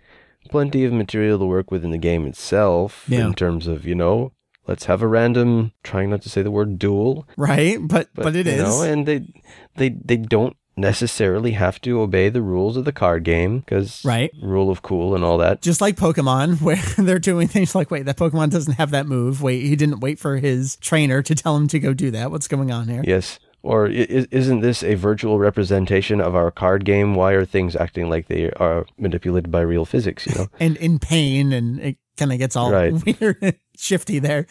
plenty of material to work with in the game itself Yeah. in terms of, you know, let's have a random trying not to say the word duel. Right? But but, it you is. know, and they they they don't necessarily have to obey the rules of the card game because Right. rule of cool and all that. just like Pokemon, [LAUGHS] where they're doing things like, wait, that Pokemon doesn't have that move. Wait, he didn't wait for his trainer to tell him to go do that. What's going on here? Yes. Or isn't this a virtual representation of our card game? Why are things acting like they are manipulated by real physics, you know? [LAUGHS] And in pain, and it kind of gets all Right. [LAUGHS] weird and shifty there.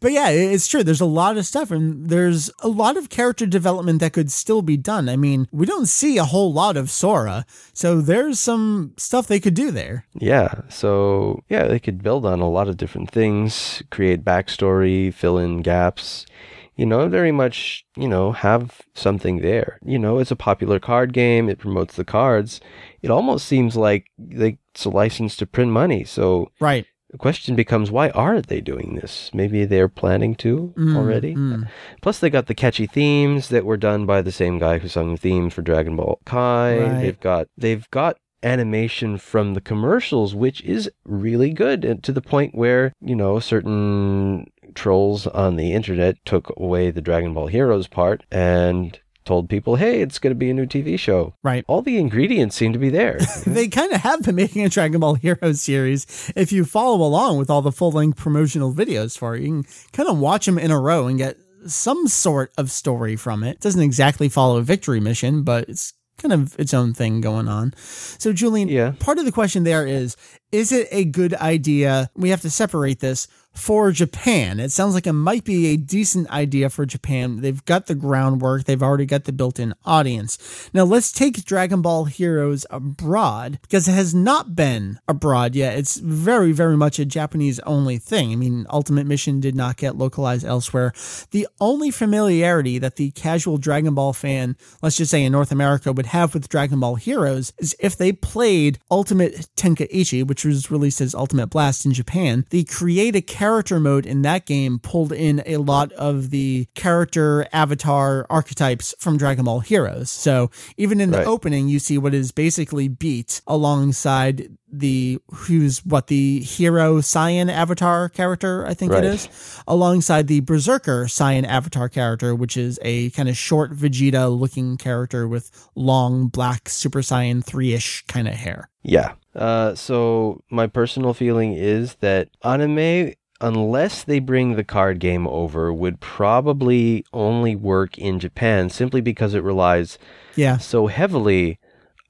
But yeah, it's true. There's a lot of stuff, and there's a lot of character development that could still be done. I mean, we don't see a whole lot of Sora, so there's some stuff they could do there. Yeah, so yeah, they could build on a lot of different things, create backstory, fill in gaps, you know, very much, you know, have something there. You know, it's a popular card game, it promotes the cards. It almost seems like they, it's a license to print money. So Right. the question becomes why aren't they doing this? Maybe they're planning to Mm, already. mm. Plus, they got the catchy themes that were done by the same guy who sung the themes for Dragon Ball Kai. Right. They've got they've got animation from the commercials, which is really good, and to the point where you know certain trolls on the internet took away the Dragon Ball Heroes part and told people, "Hey, it's going to be a new TV show." Right. All the ingredients seem to be there. [LAUGHS] they kind of have been making a Dragon Ball Heroes series. If you follow along with all the full length promotional videos for it, you can kind of watch them in a row and get some sort of story from it. It doesn't exactly follow a victory mission, but it's kind of its own thing going on. So, Julian, Yeah. part of the question there is is it a good idea? We have to separate this for Japan. It sounds like it might be a decent idea for Japan. They've got the groundwork, they've already got the built in audience. Now, let's take Dragon Ball Heroes abroad because it has not been abroad yet. It's very, very much a Japanese only thing. I mean, Ultimate Mission did not get localized elsewhere. The only familiarity that the casual Dragon Ball fan, let's just say in North America, would have with Dragon Ball Heroes is if they played Ultimate Tenkaichi, which was released as Ultimate Blast in Japan. The create a character mode in that game pulled in a lot of the character avatar archetypes from Dragon Ball Heroes. So even in the Right. opening, you see what is basically Beat alongside the who's what the hero Saiyan avatar character, I think Right. it is, alongside the Berserker Saiyan avatar character, which is a kind of short Vegeta looking character with long black Super Saiyan 3 ish kind of hair. Yeah. Uh, so my personal feeling is that anime, unless they bring the card game over, would probably only work in Japan simply because it relies Yeah. so heavily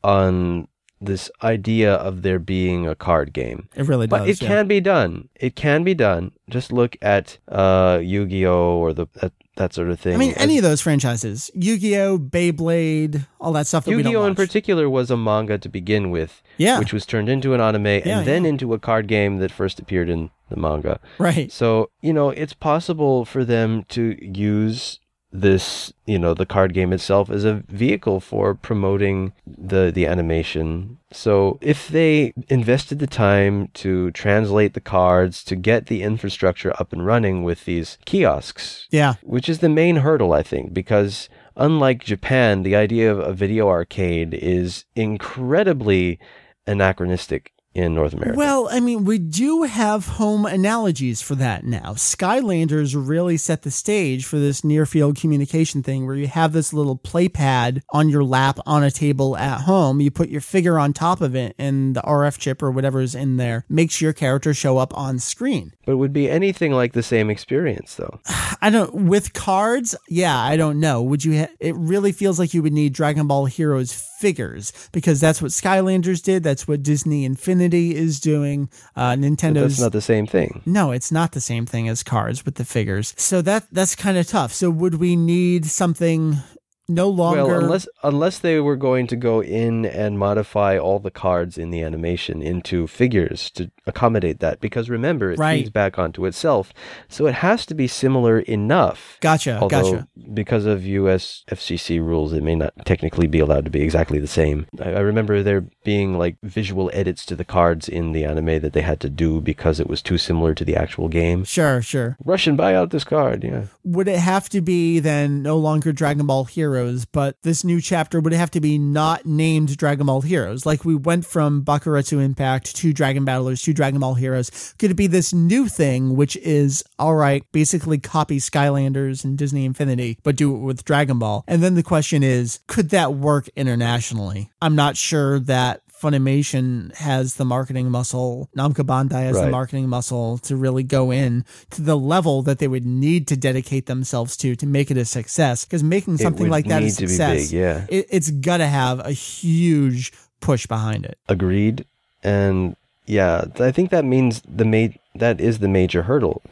on this idea of there being a card game. It really does. But it yeah. can be done. It can be done. Just look at uh, Yu-Gi-Oh or the that, that sort of thing. I mean, As- any of those franchises, Yu-Gi-Oh, Beyblade, all that stuff that Yu-Gi-Oh in particular was a manga to begin with, Yeah. which was turned into an anime and then yeah. into a card game that first appeared in the manga. right. So, you know, it's possible for them to use this, you know, the card game itself is a vehicle for promoting the the animation. So, if they invested the time to translate the cards to get the infrastructure up and running with these kiosks, Yeah. which is the main hurdle, I think, because unlike Japan, the idea of a video arcade is incredibly anachronistic in North America. Well, I mean, we do have home analogies for that now. Skylanders really set the stage for this near field communication thing where you have this little play pad on your lap on a table at home. You put your figure on top of it, and the RF chip or whatever is in there makes your character show up on screen. But it would be anything like the same experience, though. [SIGHS] I don't, with cards, yeah, I don't know. Would you, ha- it really feels like you would need Dragon Ball Heroes figures because that's what Skylanders did. That's what Disney Infinity is doing. Uh, Nintendo's. But that's not the same thing. No, it's not the same thing as cards with the figures. So that that's kind of tough. So would we need something no longer well unless unless they were going to go in and modify all the cards in the animation into figures to accommodate that because remember it Right. feeds back onto itself so it has to be similar enough Gotcha, although gotcha. because of US FCC rules it may not technically be allowed to be exactly the same I, I remember there being like visual edits to the cards in the anime that they had to do because it was too similar to the actual game Sure, sure. Russian buy out this card yeah Would it have to be then no longer Dragon Ball Heroes, but this new chapter would it have to be not named Dragon Ball Heroes? Like we went from Bakuretsu Impact to Dragon Battlers to Dragon Ball Heroes. Could it be this new thing, which is all right, basically copy Skylanders and Disney Infinity, but do it with Dragon Ball? And then the question is, could that work internationally? I'm not sure that Funimation has the marketing muscle, Namco Bandai has the marketing muscle to really go in to the level that they would need to dedicate themselves to to make it a success. Because making something like that a need to be success, big, yeah. it, it's got to have a huge push behind it. Agreed. And yeah, I think that means the ma- that is the major hurdle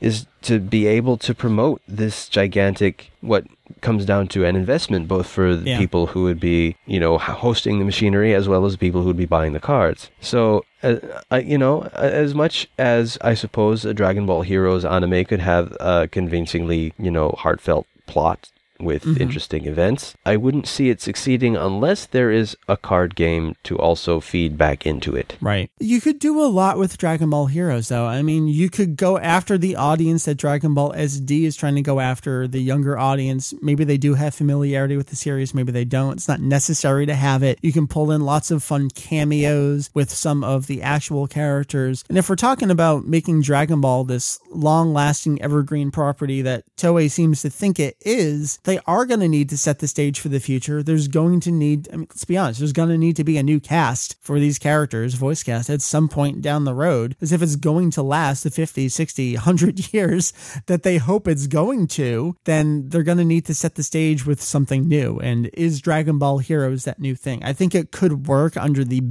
is to be able to promote this gigantic what comes down to an investment both for the Yeah. people who would be, you know, hosting the machinery as well as the people who would be buying the cards. So, uh, I, you know, as much as I suppose a Dragon Ball Heroes anime could have a convincingly, you know, heartfelt plot with Mm-hmm. interesting events. I wouldn't see it succeeding unless there is a card game to also feed back into it. Right. You could do a lot with Dragon Ball Heroes, though. I mean, you could go after the audience that Dragon Ball SD is trying to go after, the younger audience. Maybe they do have familiarity with the series, maybe they don't. It's not necessary to have it. You can pull in lots of fun cameos with some of the actual characters. And if we're talking about making Dragon Ball this long lasting evergreen property that Toei seems to think it is, they are going to need to set the stage for the future. There's going to need, I mean, let's be honest, there's going to need to be a new cast for these characters, voice cast, at some point down the road, as if it's going to last the 50, 60, 100 [LAUGHS] years that they hope it's going to, then they're going to need to set the stage with something new. And is Dragon Ball Heroes that new thing? I think it could work under the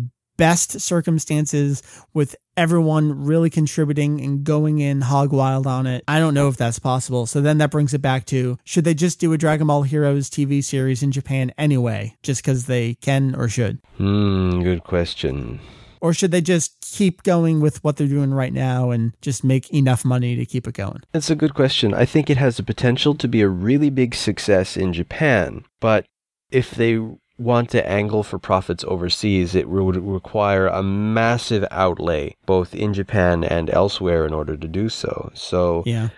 best circumstances with everyone really contributing and going in hog wild on it. I don't know if that's possible. So then that brings it back to should they just do a Dragon Ball Heroes TV series in Japan anyway, just because they can or should? Hmm, good question. Or should they just keep going with what they're doing right now and just make enough money to keep it going? That's a good question. I think it has the potential to be a really big success in Japan, but if they want to angle for profits overseas, it would require a massive outlay both in Japan and elsewhere in order to do so. So, Yeah.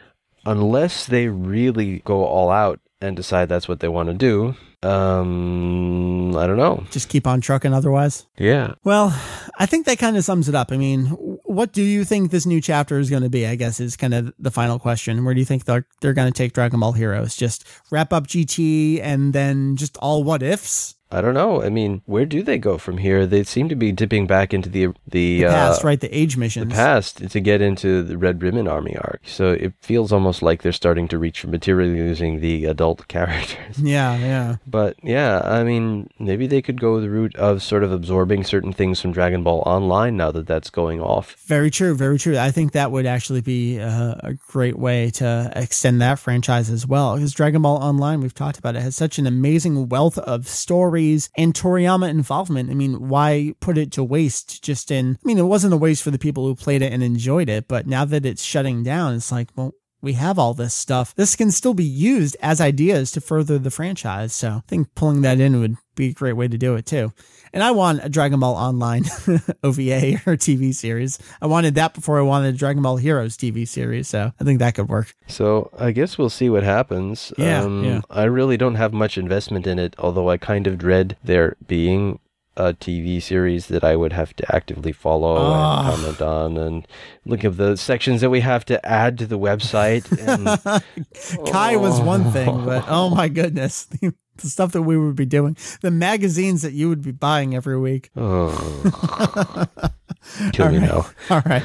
unless they really go all out and decide that's what they want to do, um, I don't know. Just keep on trucking otherwise? Yeah. Well, I think that kind of sums it up. I mean, what do you think this new chapter is going to be? I guess is kind of the final question. Where do you think they're they're going to take Dragon Ball Heroes? Just wrap up GT and then just all what ifs? I don't know. I mean, where do they go from here? They seem to be dipping back into the the, The past, uh, right? The age missions. The past to get into the Red Ribbon Army arc. So it feels almost like they're starting to reach for material using the adult [LAUGHS] characters. Yeah, yeah. But yeah, I mean, maybe they could go the route of sort of absorbing certain things from Dragon Ball Online now that that's going off. Very true, very true. I think that would actually be a, a great way to extend that franchise as well. Because Dragon Ball Online, we've talked about it, has such an amazing wealth of and Toriyama involvement. I mean, why put it to waste just in, I mean, it wasn't a waste for the people who played it and enjoyed it, but now that it's shutting down, it's like, well, we have all this stuff. This can still be used as ideas to further the franchise. So I think pulling that in would be a great way to do it too. And I want a Dragon Ball Online [LAUGHS] OVA or TV series. I wanted that before I wanted a Dragon Ball Heroes TV series. So I think that could work. So I guess we'll see what happens. Um, Yeah, yeah. I really don't have much investment in it, although I kind of dread there being a TV series that I would have to actively follow Ah. and comment on, and look at the sections that we have to add to the website. And [LAUGHS] Kai was one thing, but oh my goodness. [LAUGHS] The stuff that we would be doing, the magazines that you would be buying every week. oh, [LAUGHS] kill me All right. now. All right.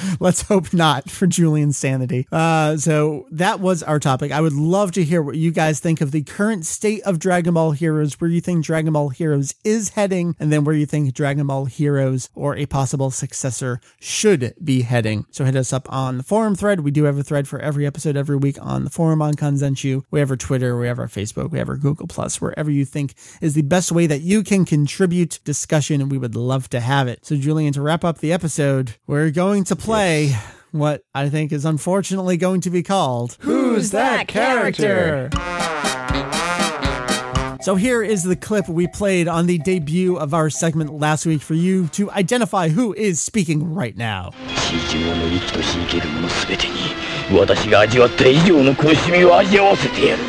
[LAUGHS] Let's hope not for Julian's sanity. Uh, so that was our topic. I would love to hear what you guys think of the current state of Dragon Ball Heroes, where you think Dragon Ball Heroes is heading, and then where you think Dragon Ball Heroes or a possible successor should be heading. So hit us up on the forum thread. We do have a thread for every episode every week on the forum on Kanzenshuu. We have our Twitter, we have our Facebook, we have our Google Plus, wherever you think is the best way that you can contribute discussion, and we would love to have it. So, Julian, to wrap up the episode, we're going to play what I think is unfortunately going to be called Who's That Character? So here is the clip we played on the debut of our segment last week for you to identify who is speaking right now. 地上の生きとし生けるもの全てに私が味わった以上の苦しみを味わわせてやる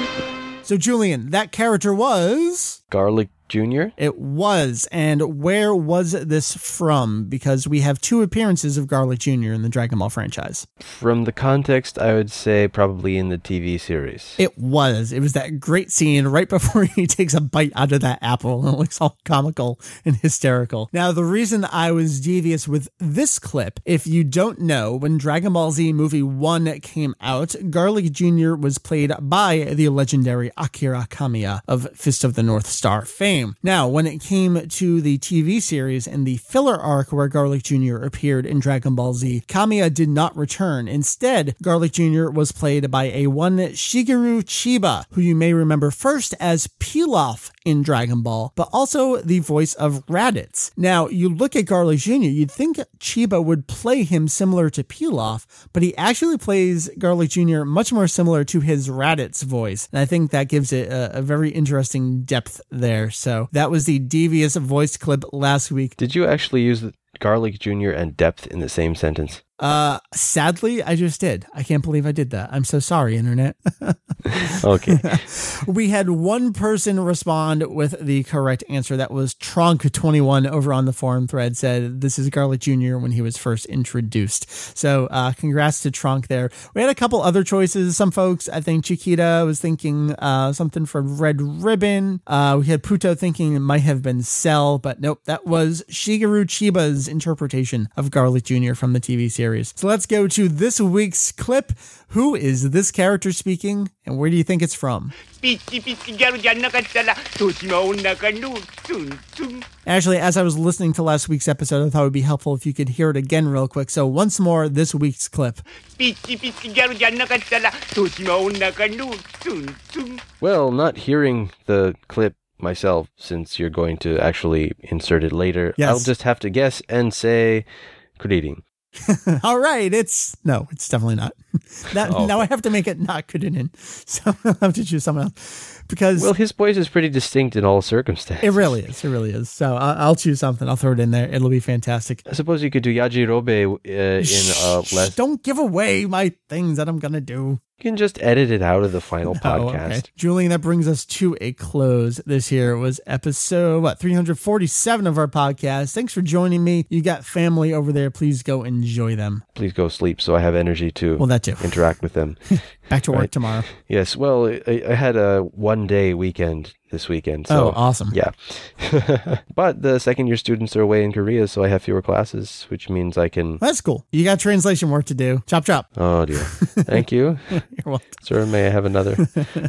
So Julian, that character was Garlic Jr. It was. And where was this from? Because we have two appearances of Garlic Jr. in the Dragon Ball franchise. From the context, I would say probably in the TV series. It was. It was that great scene right before [LAUGHS] he takes a bite out of that apple and it [LAUGHS] looks all comical and hysterical. Now, the reason I was devious with this clip, if you don't know, when Dragon Ball Z Movie 1 came out, Garlic Jr. was played by the legendary Akira Kamiya of Fist of the North Star fame. Now, when it came to the TV series and the filler arc where Garlic Jr. appeared in Dragon Ball Z, Kamiya did not return. Instead, Garlic Jr. was played by a one Shigeru Chiba, who you may remember first as Pilaf in Dragon Ball, but also the voice of Raditz. Now, you look at Garlic Jr., you'd think Chiba would play him similar to Pilaf, but he actually plays Garlic Jr. much more similar to his Raditz voice. And I think that gives it a, a very interesting depth there. So that was the devious voice clip last week. Did you actually use Garlic Jr. and depth in the same sentence? Uh, sadly, I just did. I can't believe I did that. I'm so sorry, internet. [LAUGHS] Okay. [LAUGHS] we had one person respond with the correct answer. That was Tronk21 over on the forum thread said this is Garlic Jr. when he was first introduced. So, uh, congrats to Tronk there. We had a couple other choices. Some folks, I think Chiquita was thinking, uh, something from Red Ribbon. Uh, we had Puto thinking it might have been Cell, but nope, that was Shigeru Chiba's interpretation of Garlic Jr. from the TV series series. So let's go to this week's clip. Who is this character speaking, and where do you think it's from? Actually, as I was listening to last week's episode, I thought it would be helpful if you could hear it again real quick. So, once more, this week's clip. Well, not hearing the clip myself, since you're going to actually insert it later, yes. I'll just have to guess and say, Kuririn. [LAUGHS] All right, it's no, it's definitely not. [LAUGHS] That, Oh. Now I have to make it not Kuririn. [LAUGHS] So, I'll have to choose someone else because Well, his voice is pretty distinct in all circumstances. it really is. It really is. So, I'll, I'll choose something. I'll throw it in there. It'll be fantastic. I suppose you could do Yajirobe uh, in a Shh, less. Don't give away my things that I'm going to do. You can just edit it out of the final [LAUGHS] Oh, podcast. okay. Julian, that brings us to a close. This here was episode, what, 347 of our podcast. Thanks for joining me. You got family over there. Please go enjoy them. Please go sleep so I have energy to Well, that too. interact with them. [LAUGHS] Back to work Right. tomorrow. yes, well, I, I had a one day weekend this weekend. So, oh, awesome. Yeah. [LAUGHS] but the second year students are away in Korea, so I have fewer classes, which means I can. That's cool. You got translation work to do. Chop, chop. Oh, dear. Thank you. [LAUGHS] You're welcome. Sir, may I have another? [LAUGHS]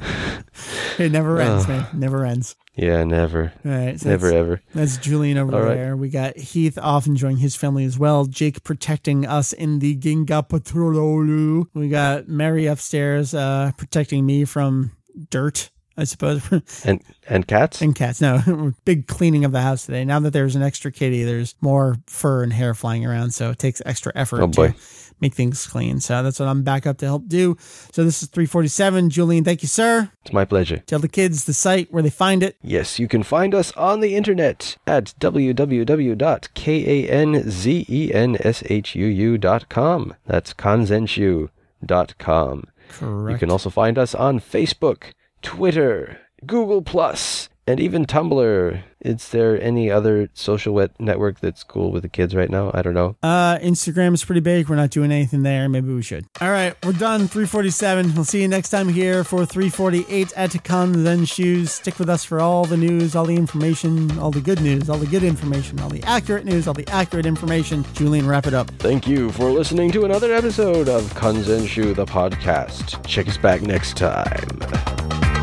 It never ends, Oh. man. Never ends. Yeah, never. All right. So Never that's, ever. that's Julian over All right. there. We got Heath off enjoying his family as well. Jake protecting us in the Ginga Patrolu. We got Mary upstairs uh, protecting me from dirt, I suppose. [LAUGHS] And and cats? and cats. No, [LAUGHS] big cleaning of the house today. Now that there's an extra kitty, there's more fur and hair flying around, so it takes extra effort Oh, to make things clean. So that's what I'm back up to help do. So this is 347. Julian, thank you, sir. It's my pleasure. Tell the kids the site where they find it. Yes, you can find us on the internet at www.kanzenshuu.com. That's kanzenshuu.com. Correct. You can also find us on Facebook, Twitter, Google Plus, and even Tumblr. Is there any other social wet network that's cool with the kids right now? I don't know. Uh, Instagram is pretty big. We're not doing anything there. Maybe we should. All right, we're done. 347. We'll see you next time here for 348 at Kanzenshuu. Stick with us for all the news, all the information, all the good news, all the good information, all the accurate news, all the accurate information. Julian, wrap it up. Thank you for listening to another episode of Kanzenshuu the podcast. Check us back next time.